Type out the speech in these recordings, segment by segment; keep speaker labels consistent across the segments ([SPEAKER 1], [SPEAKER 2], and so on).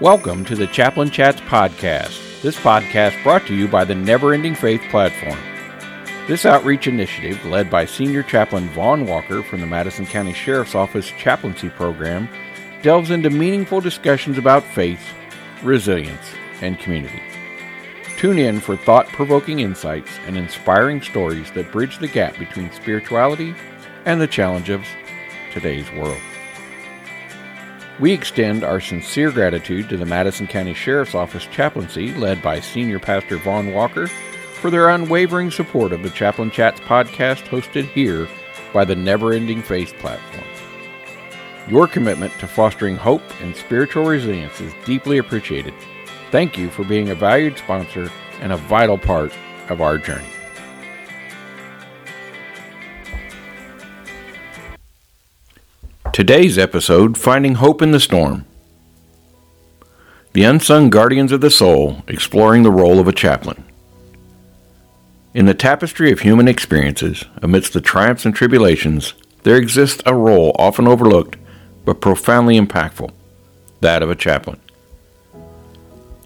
[SPEAKER 1] Welcome to the Chaplain Chats podcast. This podcast brought to you by the Never Ending Faith platform. This outreach initiative, led by Senior Chaplain Vaughn Walker from the Madison County Sheriff's Office Chaplaincy Program, delves into meaningful discussions about faith, resilience, and community. Tune in for thought provoking insights and inspiring stories that bridge the gap between spirituality and the challenge of today's world. We extend our sincere gratitude to the Madison County Sheriff's Office chaplaincy, led by Senior Pastor Vaughn Walker, for their unwavering support of the Chaplain Chats podcast hosted here by the Never Ending Faith platform. Your commitment to fostering hope and spiritual resilience is deeply appreciated. Thank you for being a valued sponsor and a vital part of our journey. Today's episode Finding Hope in the Storm. The Unsung Guardians of the Soul exploring the role of a chaplain. In the tapestry of human experiences, amidst the triumphs and tribulations, there exists a role often overlooked but profoundly impactful that of a chaplain.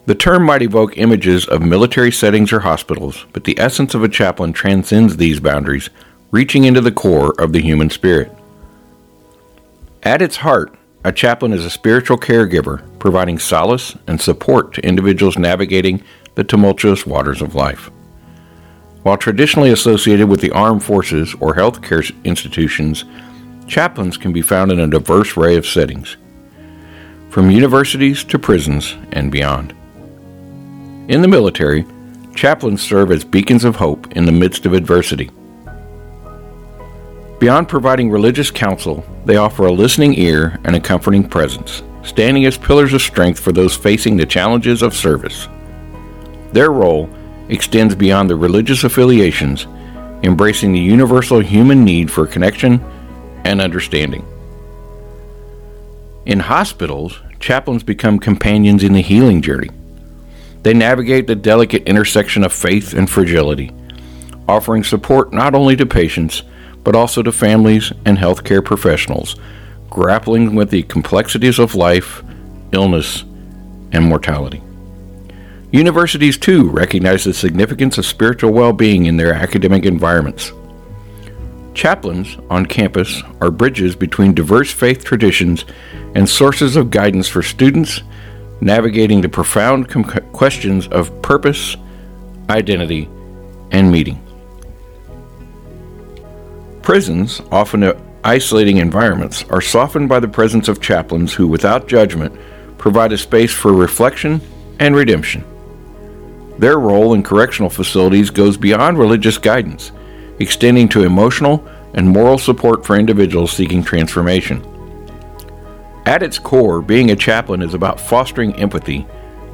[SPEAKER 1] The term might evoke images of military settings or hospitals, but the essence of a chaplain transcends these boundaries, reaching into the core of the human spirit. At its heart, a chaplain is a spiritual caregiver providing solace and support to individuals navigating the tumultuous waters of life. While traditionally associated with the armed forces or healthcare institutions, chaplains can be found in a diverse array of settings, from universities to prisons and beyond. In the military, chaplains serve as beacons of hope in the midst of adversity. Beyond providing religious counsel, they offer a listening ear and a comforting presence, standing as pillars of strength for those facing the challenges of service. Their role extends beyond the religious affiliations, embracing the universal human need for connection and understanding. In hospitals, chaplains become companions in the healing journey. They navigate the delicate intersection of faith and fragility, offering support not only to patients, but also to families and healthcare professionals grappling with the complexities of life, illness, and mortality. Universities, too, recognize the significance of spiritual well being in their academic environments. Chaplains on campus are bridges between diverse faith traditions and sources of guidance for students navigating the profound com- questions of purpose, identity, and meaning. Prisons, often isolating environments, are softened by the presence of chaplains who, without judgment, provide a space for reflection and redemption. Their role in correctional facilities goes beyond religious guidance extending to emotional and moral support for individuals seeking transformation. At its core, being a chaplain is about fostering empathy,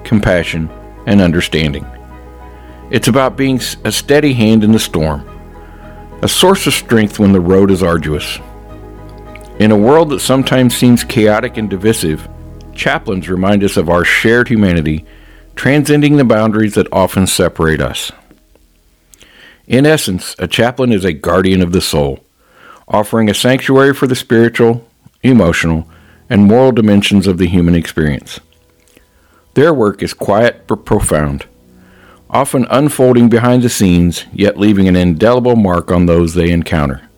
[SPEAKER 1] compassion, and understanding. It's about being a steady hand in the storm, a source of strength when the road is arduous. In a world that sometimes seems chaotic and divisive, chaplains remind us of our shared humanity, transcending the boundaries that often separate us. In essence, a chaplain is a guardian of the soul, offering a sanctuary for the spiritual, emotional, and moral dimensions of the human experience. Their work is quiet but profound, often unfolding behind the scenes, yet leaving an indelible mark on those they encounter.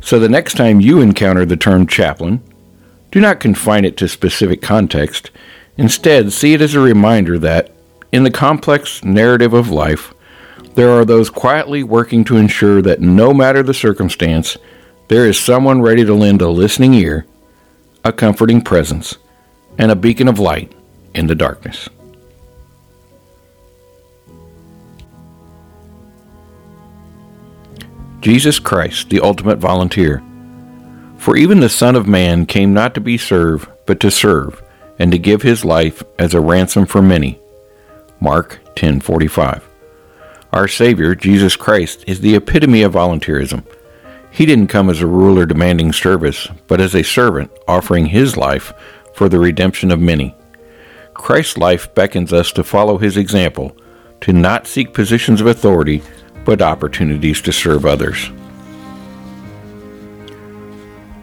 [SPEAKER 1] So the next time you encounter the term chaplain, do not confine it to specific context. Instead, see it as a reminder that, in the complex narrative of life, there are those quietly working to ensure that no matter the circumstance, there is someone ready to lend a listening ear, a comforting presence, and a beacon of light in the darkness. Jesus Christ, the ultimate volunteer. For even the Son of Man came not to be served, but to serve, and to give his life as a ransom for many. Mark 10:45. Our Savior, Jesus Christ, is the epitome of volunteerism. He didn't come as a ruler demanding service, but as a servant offering his life for the redemption of many. Christ's life beckons us to follow his example, to not seek positions of authority, but opportunities to serve others.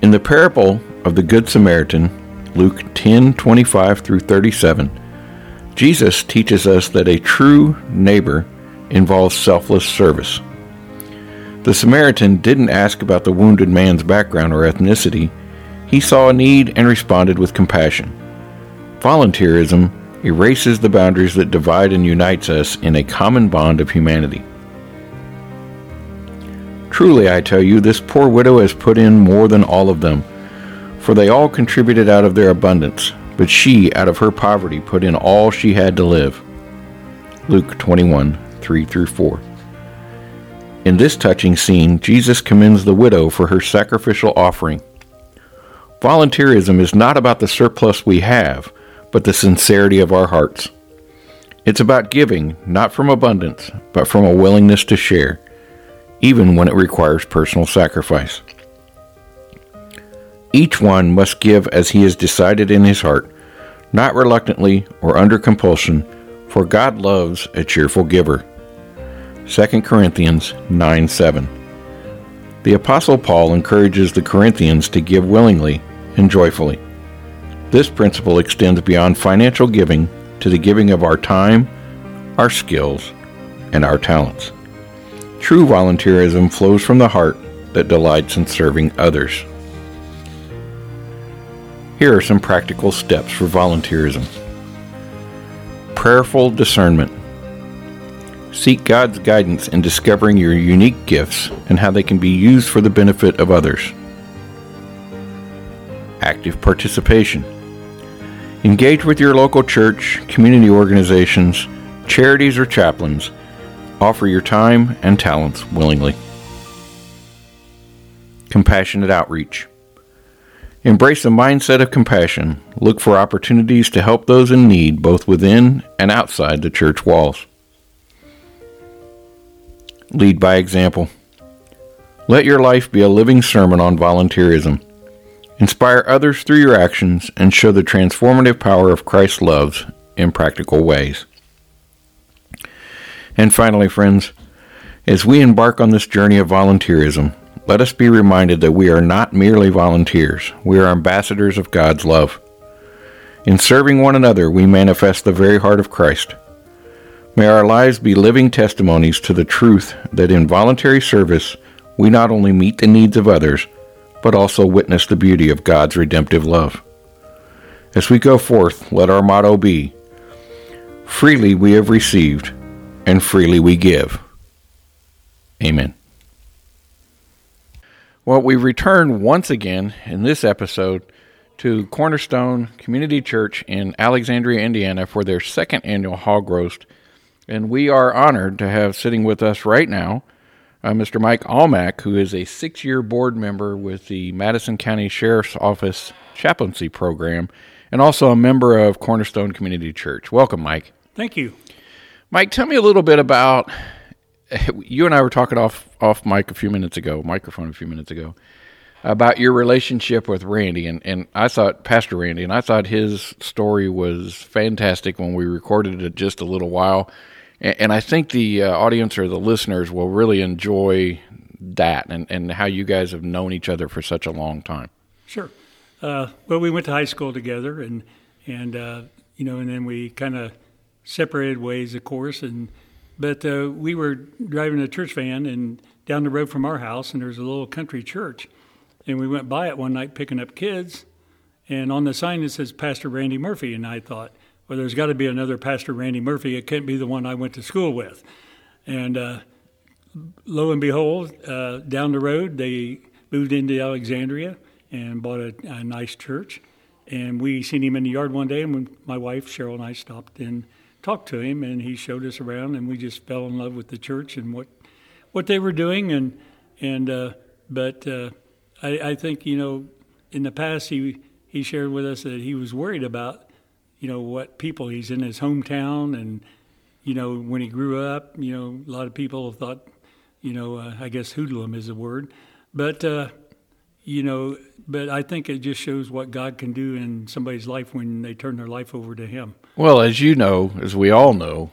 [SPEAKER 1] In the parable of the Good Samaritan, Luke 10:25 through 37, Jesus teaches us that a true neighbor involves selfless service. The Samaritan didn't ask about the wounded man's background or ethnicity. He saw a need and responded with compassion. Volunteerism erases the boundaries that divide and unites us in a common bond of humanity. Truly, I tell you, this poor widow has put in more than all of them, for they all contributed out of their abundance, but she, out of her poverty, put in all she had to live. Luke 21 3 through 4. In this touching scene, Jesus commends the widow for her sacrificial offering. Volunteerism is not about the surplus we have, but the sincerity of our hearts. It's about giving, not from abundance, but from a willingness to share, even when it requires personal sacrifice. Each one must give as he has decided in his heart, not reluctantly or under compulsion, for God loves a cheerful giver. 2 Corinthians 9 7. The Apostle Paul encourages the Corinthians to give willingly and joyfully. This principle extends beyond financial giving to the giving of our time, our skills, and our talents. True volunteerism flows from the heart that delights in serving others. Here are some practical steps for volunteerism. Prayerful discernment. Seek God's guidance in discovering your unique gifts and how they can be used for the benefit of others. Active participation. Engage with your local church, community organizations, charities, or chaplains. Offer your time and talents willingly. Compassionate outreach. Embrace a mindset of compassion. Look for opportunities to help those in need both within and outside the church walls. Lead by example. Let your life be a living sermon on volunteerism. Inspire others through your actions and show the transformative power of Christ's love in practical ways. And finally, friends, as we embark on this journey of volunteerism, let us be reminded that we are not merely volunteers, we are ambassadors of God's love. In serving one another, we manifest the very heart of Christ. May our lives be living testimonies to the truth that in voluntary service, we not only meet the needs of others, but also witness the beauty of God's redemptive love. As we go forth, let our motto be Freely we have received, and freely we give. Amen. Well, we return once again in this episode to Cornerstone Community Church in Alexandria, Indiana for their second annual hog roast. And we are honored to have sitting with us right now uh, Mr. Mike Almack, who is a six year board member with the Madison County Sheriff's Office Chaplaincy Program and also a member of Cornerstone Community Church. Welcome, Mike.
[SPEAKER 2] Thank you.
[SPEAKER 1] Mike, tell me a little bit about you and I were talking off off mic a few minutes ago, microphone a few minutes ago, about your relationship with Randy and, and I thought Pastor Randy and I thought his story was fantastic when we recorded it just a little while and I think the uh, audience or the listeners will really enjoy that and, and how you guys have known each other for such a long time.
[SPEAKER 2] Sure. Uh, well, we went to high school together, and and uh, you know, and then we kind of separated ways, of course. And but uh, we were driving a church van and down the road from our house, and there's a little country church, and we went by it one night picking up kids, and on the sign it says Pastor Randy Murphy, and I thought, well, there's got to be another Pastor Randy Murphy. It can't be the one I went to school with. And uh, lo and behold, uh, down the road, they moved into Alexandria and bought a, a, nice church. And we seen him in the yard one day, and my wife Cheryl and I stopped and talked to him, and he showed us around, and we just fell in love with the church and what what they were doing. And and uh, but uh, I, I think you know in the past he he shared with us that he was worried about you know what people he's in his hometown and you know when he grew up you know a lot of people thought you know uh, i guess hoodlum is a word but uh, you know but i think it just shows what god can do in somebody's life when they turn their life over to him
[SPEAKER 1] well as you know as we all know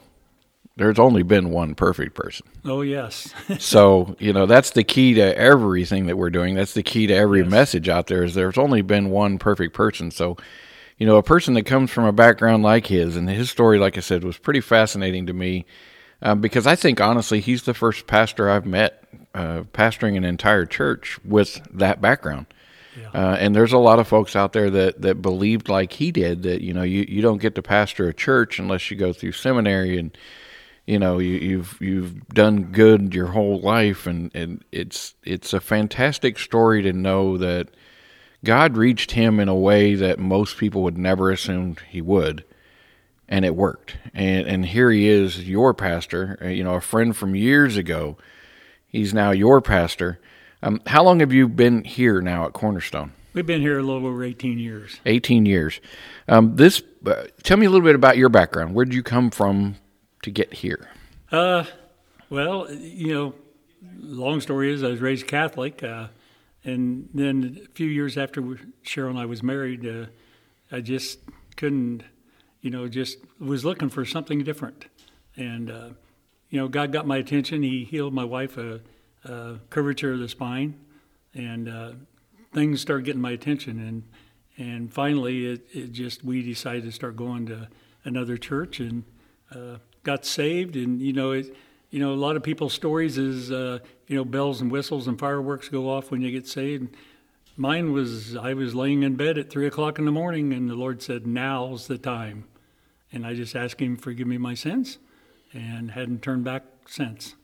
[SPEAKER 1] there's only been one perfect person.
[SPEAKER 2] Oh yes.
[SPEAKER 1] so you know that's the key to everything that we're doing. That's the key to every yes. message out there. Is there's only been one perfect person. So you know, a person that comes from a background like his, and his story, like I said, was pretty fascinating to me um, because I think honestly he's the first pastor I've met uh, pastoring an entire church with that background. Yeah. Uh, and there's a lot of folks out there that, that believed like he did that you know you, you don't get to pastor a church unless you go through seminary and you know you, you've you've done good your whole life and, and it's it's a fantastic story to know that God reached him in a way that most people would never assume he would and it worked. And and here he is, your pastor, uh, you know, a friend from years ago. He's now your pastor. Um, how long have you been here now at Cornerstone?
[SPEAKER 2] We've been here a little over 18 years.
[SPEAKER 1] 18 years. Um, this, uh, tell me a little bit about your background. Where did you come from to get here?
[SPEAKER 2] Uh, well, you know, long story is I was raised Catholic, uh, and then a few years after Cheryl and I was married, uh, I just couldn't you know, just was looking for something different. And, uh, you know, God got my attention. He healed my wife a, a curvature of the spine, and uh, things started getting my attention. And and finally, it, it, just we decided to start going to another church and uh, got saved. And you know, it, you know, a lot of people's stories is uh, you know bells and whistles and fireworks go off when you get saved. Mine was I was laying in bed at three o'clock in the morning, and the Lord said, "Now's the time," and I just asked Him forgive me my sins, and hadn't turned back since.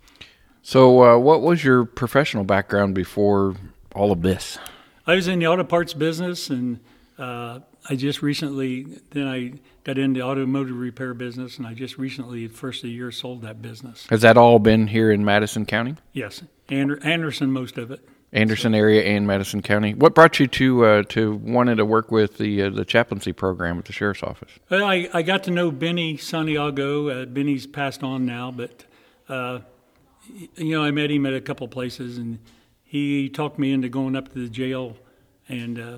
[SPEAKER 1] So, uh, what was your professional background before all of this?
[SPEAKER 2] I was in the auto parts business, and uh, I just recently then I got into the automotive repair business, and I just recently, first of the year, sold that business.
[SPEAKER 1] Has that all been here in Madison County?
[SPEAKER 2] Yes, Anderson, most of it.
[SPEAKER 1] Anderson area and Madison County. What brought you to uh, to wanting to work with the uh, the chaplaincy program at the sheriff's office?
[SPEAKER 2] Well, I, I got to know Benny Santiago. Uh, Benny's passed on now, but uh, you know I met him at a couple places, and he talked me into going up to the jail, and uh,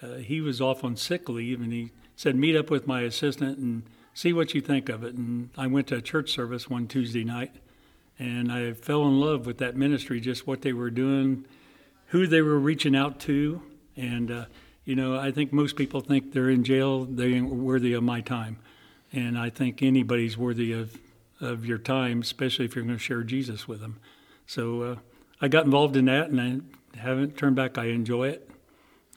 [SPEAKER 2] uh, he was off on sick leave, and he said meet up with my assistant and see what you think of it. And I went to a church service one Tuesday night, and I fell in love with that ministry, just what they were doing who they were reaching out to, and uh, you know, I think most people think they're in jail, they ain't worthy of my time, and I think anybody's worthy of of your time, especially if you're going to share Jesus with them. So uh, I got involved in that, and I haven't turned back. I enjoy it.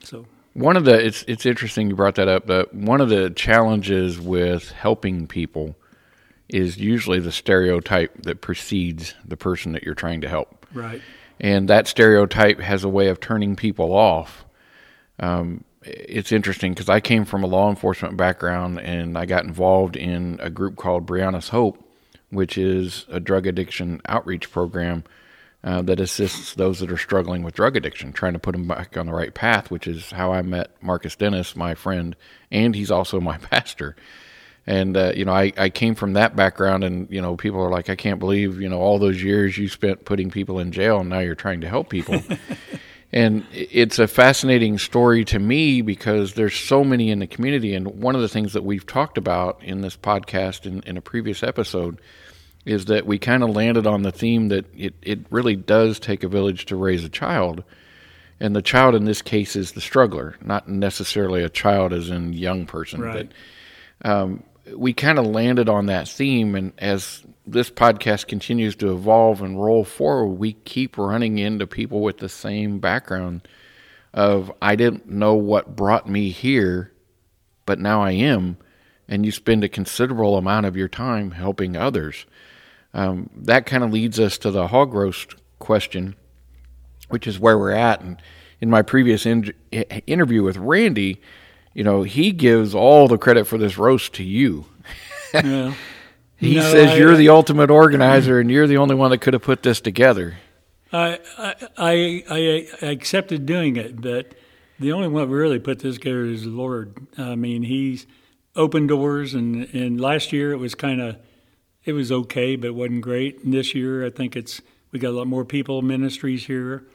[SPEAKER 2] So
[SPEAKER 1] one of the it's it's interesting you brought that up. But one of the challenges with helping people is usually the stereotype that precedes the person that you're trying to help.
[SPEAKER 2] Right
[SPEAKER 1] and that stereotype has a way of turning people off. Um, it's interesting because I came from a law enforcement background and I got involved in a group called Brianna's Hope, which is a drug addiction outreach program uh, that assists those that are struggling with drug addiction, trying to put them back on the right path, which is how I met Marcus Dennis, my friend, and he's also my pastor. And uh, you know, I, I came from that background, and you know, people are like, I can't believe you know all those years you spent putting people in jail, and now you're trying to help people. and it's a fascinating story to me because there's so many in the community, and one of the things that we've talked about in this podcast in, in a previous episode is that we kind of landed on the theme that it, it really does take a village to raise a child. And the child in this case is the struggler, not necessarily a child as in young person.
[SPEAKER 2] Right.
[SPEAKER 1] But um, we kind of landed on that theme. And as this podcast continues to evolve and roll forward, we keep running into people with the same background of I didn't know what brought me here, but now I am. And you spend a considerable amount of your time helping others. Um, that kind of leads us to the hog roast question, which is where we're at. And in my previous in- interview with Randy, you know, he gives all the credit for this roast to you. Yeah. he no, says I, you're the uh, ultimate organizer and you're the only one that could have put this together.
[SPEAKER 2] I, I, I, I accepted doing it, but the only one that really put this together is the Lord. I mean, He's opened doors, and, and last year it was kind of, it was okay, but it wasn't great. And this year, I think it's we got a lot more people ministries here,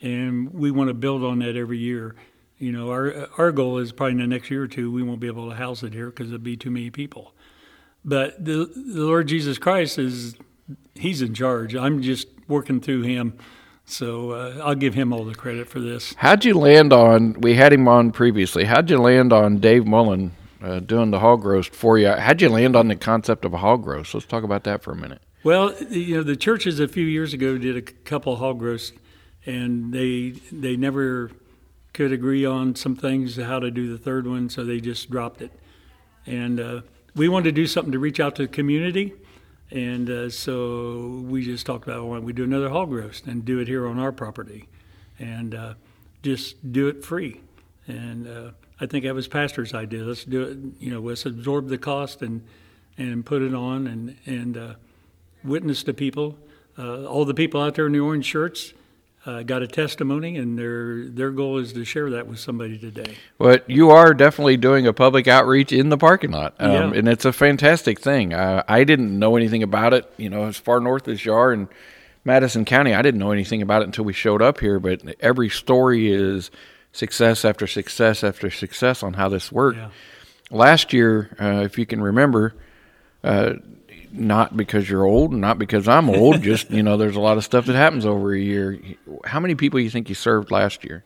[SPEAKER 2] and we want to build on that every year. You know, our our goal is probably in the next year or two we won't be able to house it here because there'll be too many people. But the, the Lord Jesus Christ is He's in charge. I'm just working through Him. So uh, I'll give him all the credit for this.
[SPEAKER 1] How'd you land on? We had him on previously. How'd you land on Dave Mullen uh, doing the hog roast for you. How'd you land on the concept of a hog roast? Let's talk about that for a minute.
[SPEAKER 2] Well, you know, the churches a few years ago did a couple hog roasts, and they they never could agree on some things how to do the third one, so they just dropped it. And uh, we wanted to do something to reach out to the community, and uh, so we just talked about why don't we do another hog roast and do it here on our property, and uh, just do it free. And uh, I think that was pastor's idea. Let's do it. You know, let's absorb the cost and and put it on and and uh, witness to people. Uh, all the people out there in the orange shirts uh, got a testimony, and their their goal is to share that with somebody today.
[SPEAKER 1] But you are definitely doing a public outreach in the parking lot, um,
[SPEAKER 2] Yeah.
[SPEAKER 1] and it's a fantastic thing. Uh, I didn't know anything about it. You know, as far north as you are in Madison County, I didn't know anything about it until we showed up here. But every story is success after success after success on how this worked.
[SPEAKER 2] Yeah.
[SPEAKER 1] Last year, uh, if you can remember, uh, not because you're old, not because I'm old, just you know, there's a lot of stuff that happens over a year. How many people do you think you served last year?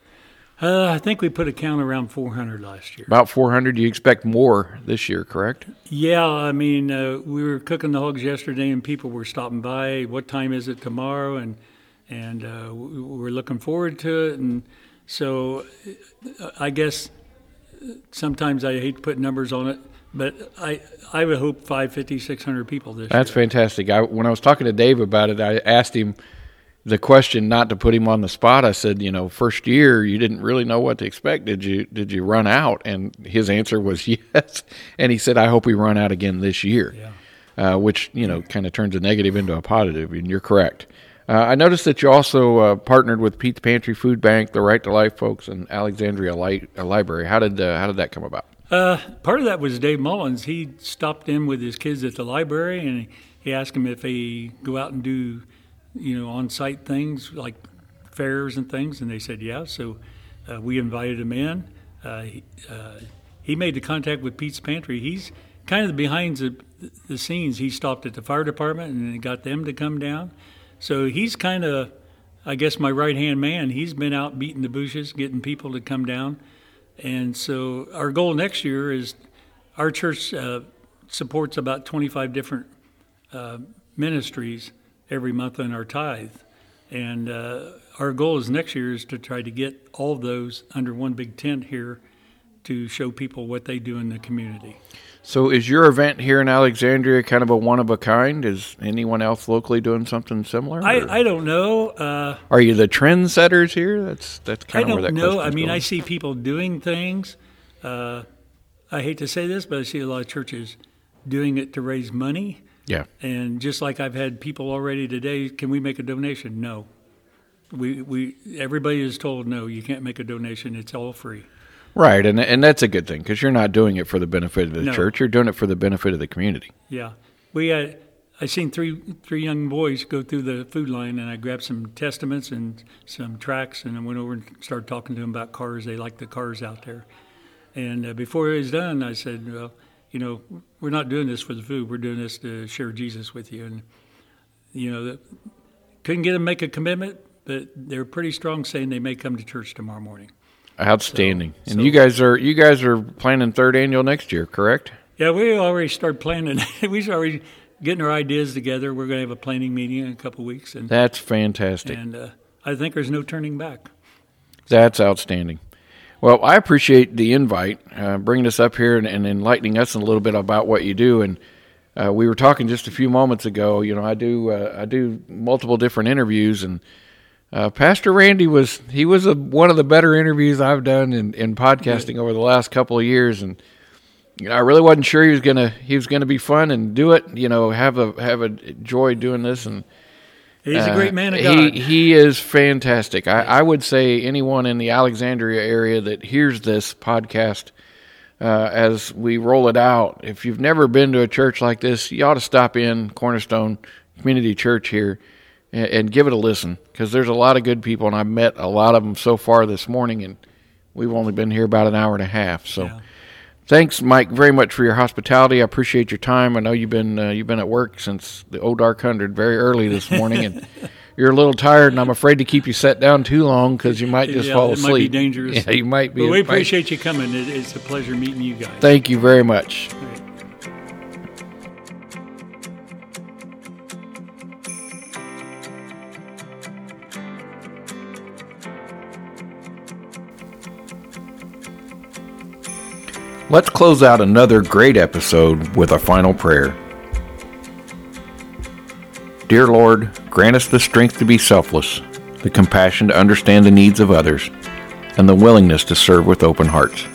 [SPEAKER 2] Uh, I think we put a count around 400 last year.
[SPEAKER 1] About 400. You expect more this year, correct?
[SPEAKER 2] Yeah, I mean, uh, we were cooking the hogs yesterday, and people were stopping by. What time is it tomorrow? And and uh, we- we're looking forward to it. And so, uh, I guess sometimes I hate to put numbers on it, but I I would hope 550, 600 people this
[SPEAKER 1] That's
[SPEAKER 2] year.
[SPEAKER 1] fantastic. I, when I was talking to Dave about it, I asked him the question not to put him on the spot. I said, you know, first year you didn't really know what to expect. Did you did you run out? And his answer was yes. And he said, I hope we run out again this year.
[SPEAKER 2] Yeah.
[SPEAKER 1] Uh, which you know kind of turns a negative into a positive, and you're correct. Uh, I noticed that you also uh, partnered with Pete's Pantry Food Bank, the Right to Life folks, and Alexandria Li- uh, Library. How did uh, how did that come about?
[SPEAKER 2] Uh, part of that was Dave Mullins. He stopped in with his kids at the library and he asked them if they go out and do, you know, on-site things like fairs and things, and they said yeah. So uh, we invited him in. Uh, he, uh, he made the contact with Pete's Pantry. He's kind of behind the, the scenes. He stopped at the fire department and got them to come down. So he's kind of, I guess, my right hand man. He's been out beating the bushes, getting people to come down. And so our goal next year is our church uh, supports about 25 different uh, ministries every month in our tithe. And uh, our goal is next year is to try to get all those under one big tent here to show people what they do in the community.
[SPEAKER 1] So, is your event here in Alexandria kind of a one of a kind? Is anyone else locally doing something similar? or-
[SPEAKER 2] I, I don't know. Uh,
[SPEAKER 1] Are you the trendsetters here? That's that's
[SPEAKER 2] I
[SPEAKER 1] kind of where
[SPEAKER 2] don't
[SPEAKER 1] that
[SPEAKER 2] know. I mean, I see people doing things. Uh, I hate to say this, but I see a lot of churches doing it to raise money.
[SPEAKER 1] yeah.
[SPEAKER 2] And just like I've had people already today, can we make a donation? No. We, we everybody is told no, you can't make a donation. It's all free.
[SPEAKER 1] Right, and and that's a good thing because you're not doing it for the benefit of the
[SPEAKER 2] No.
[SPEAKER 1] church. You're doing it for the benefit of the community.
[SPEAKER 2] Yeah, we had. I seen three three young boys go through the food line, and I grabbed some testaments and some tracts, and I went over and started talking to them about cars. They like the cars out there. And uh, before it was done, I said, "Well, you know, we're not doing this for the food. We're doing this to share Jesus with you." And you know, the, couldn't get them to make a commitment, but they're pretty strong, saying they may come to church tomorrow morning.
[SPEAKER 1] Outstanding.
[SPEAKER 2] So-
[SPEAKER 1] and
[SPEAKER 2] so-
[SPEAKER 1] you guys are you guys are planning third annual next year, correct?
[SPEAKER 2] Yeah, we already started planning. we already getting our ideas together. We're going to have a planning meeting in a couple weeks, and
[SPEAKER 1] That's fantastic.
[SPEAKER 2] and uh, I think there's no turning back.
[SPEAKER 1] That's outstanding. Well, I appreciate the invite, uh, bringing us up here and, and enlightening us a little bit about what you do. And uh, we were talking just a few moments ago. You know, I do uh, I do multiple different interviews, and uh, Pastor Randy was he was a, one of the better interviews I've done in, in podcasting over the last couple of years, and you know, I really wasn't sure he was gonna he was gonna be fun and do it. You know, have a have a joy doing this and.
[SPEAKER 2] He's a
[SPEAKER 1] Uh,
[SPEAKER 2] great man of
[SPEAKER 1] he, He is fantastic. I, I would say anyone in the Alexandria area that hears this podcast uh, as we roll it out, if you've never been to a church like this, you ought to stop in Cornerstone Community Church here and, and give it a listen because there's a lot of good people, and I've met a lot of them so far this morning, and we've only been here about an hour and a half. So.
[SPEAKER 2] Yeah.
[SPEAKER 1] Thanks, Mike, very much for your hospitality. I appreciate your time. I know you've been uh, you've been at work since the old dark hundred, very early this morning, and
[SPEAKER 3] you're a little tired, and I'm afraid to keep you set down too long because you might just
[SPEAKER 2] yeah,
[SPEAKER 3] fall asleep.
[SPEAKER 2] it might be dangerous.
[SPEAKER 3] Yeah, you might be.
[SPEAKER 2] But we appreciate you coming. It, it's a pleasure meeting you guys.
[SPEAKER 3] Thank you very much.
[SPEAKER 1] Let's close out another great episode with a final prayer. Dear Lord, grant us the strength to be selfless, the compassion to understand the needs of others, and the willingness to serve with open hearts.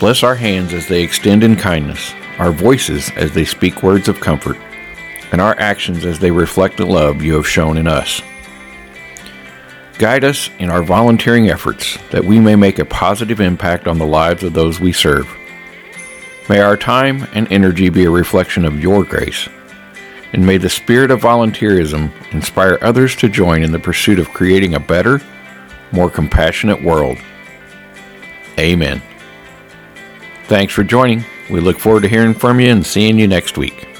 [SPEAKER 1] Bless our hands as they extend in kindness, our voices as they speak words of comfort, and our actions as they reflect the love you have shown in us. Guide us in our volunteering efforts that we may make a positive impact on the lives of those we serve. May our time and energy be a reflection of your grace, and may the spirit of volunteerism inspire others to join in the pursuit of creating a better, more compassionate world. Amen. Thanks for joining. We look forward to hearing from you and seeing you next week.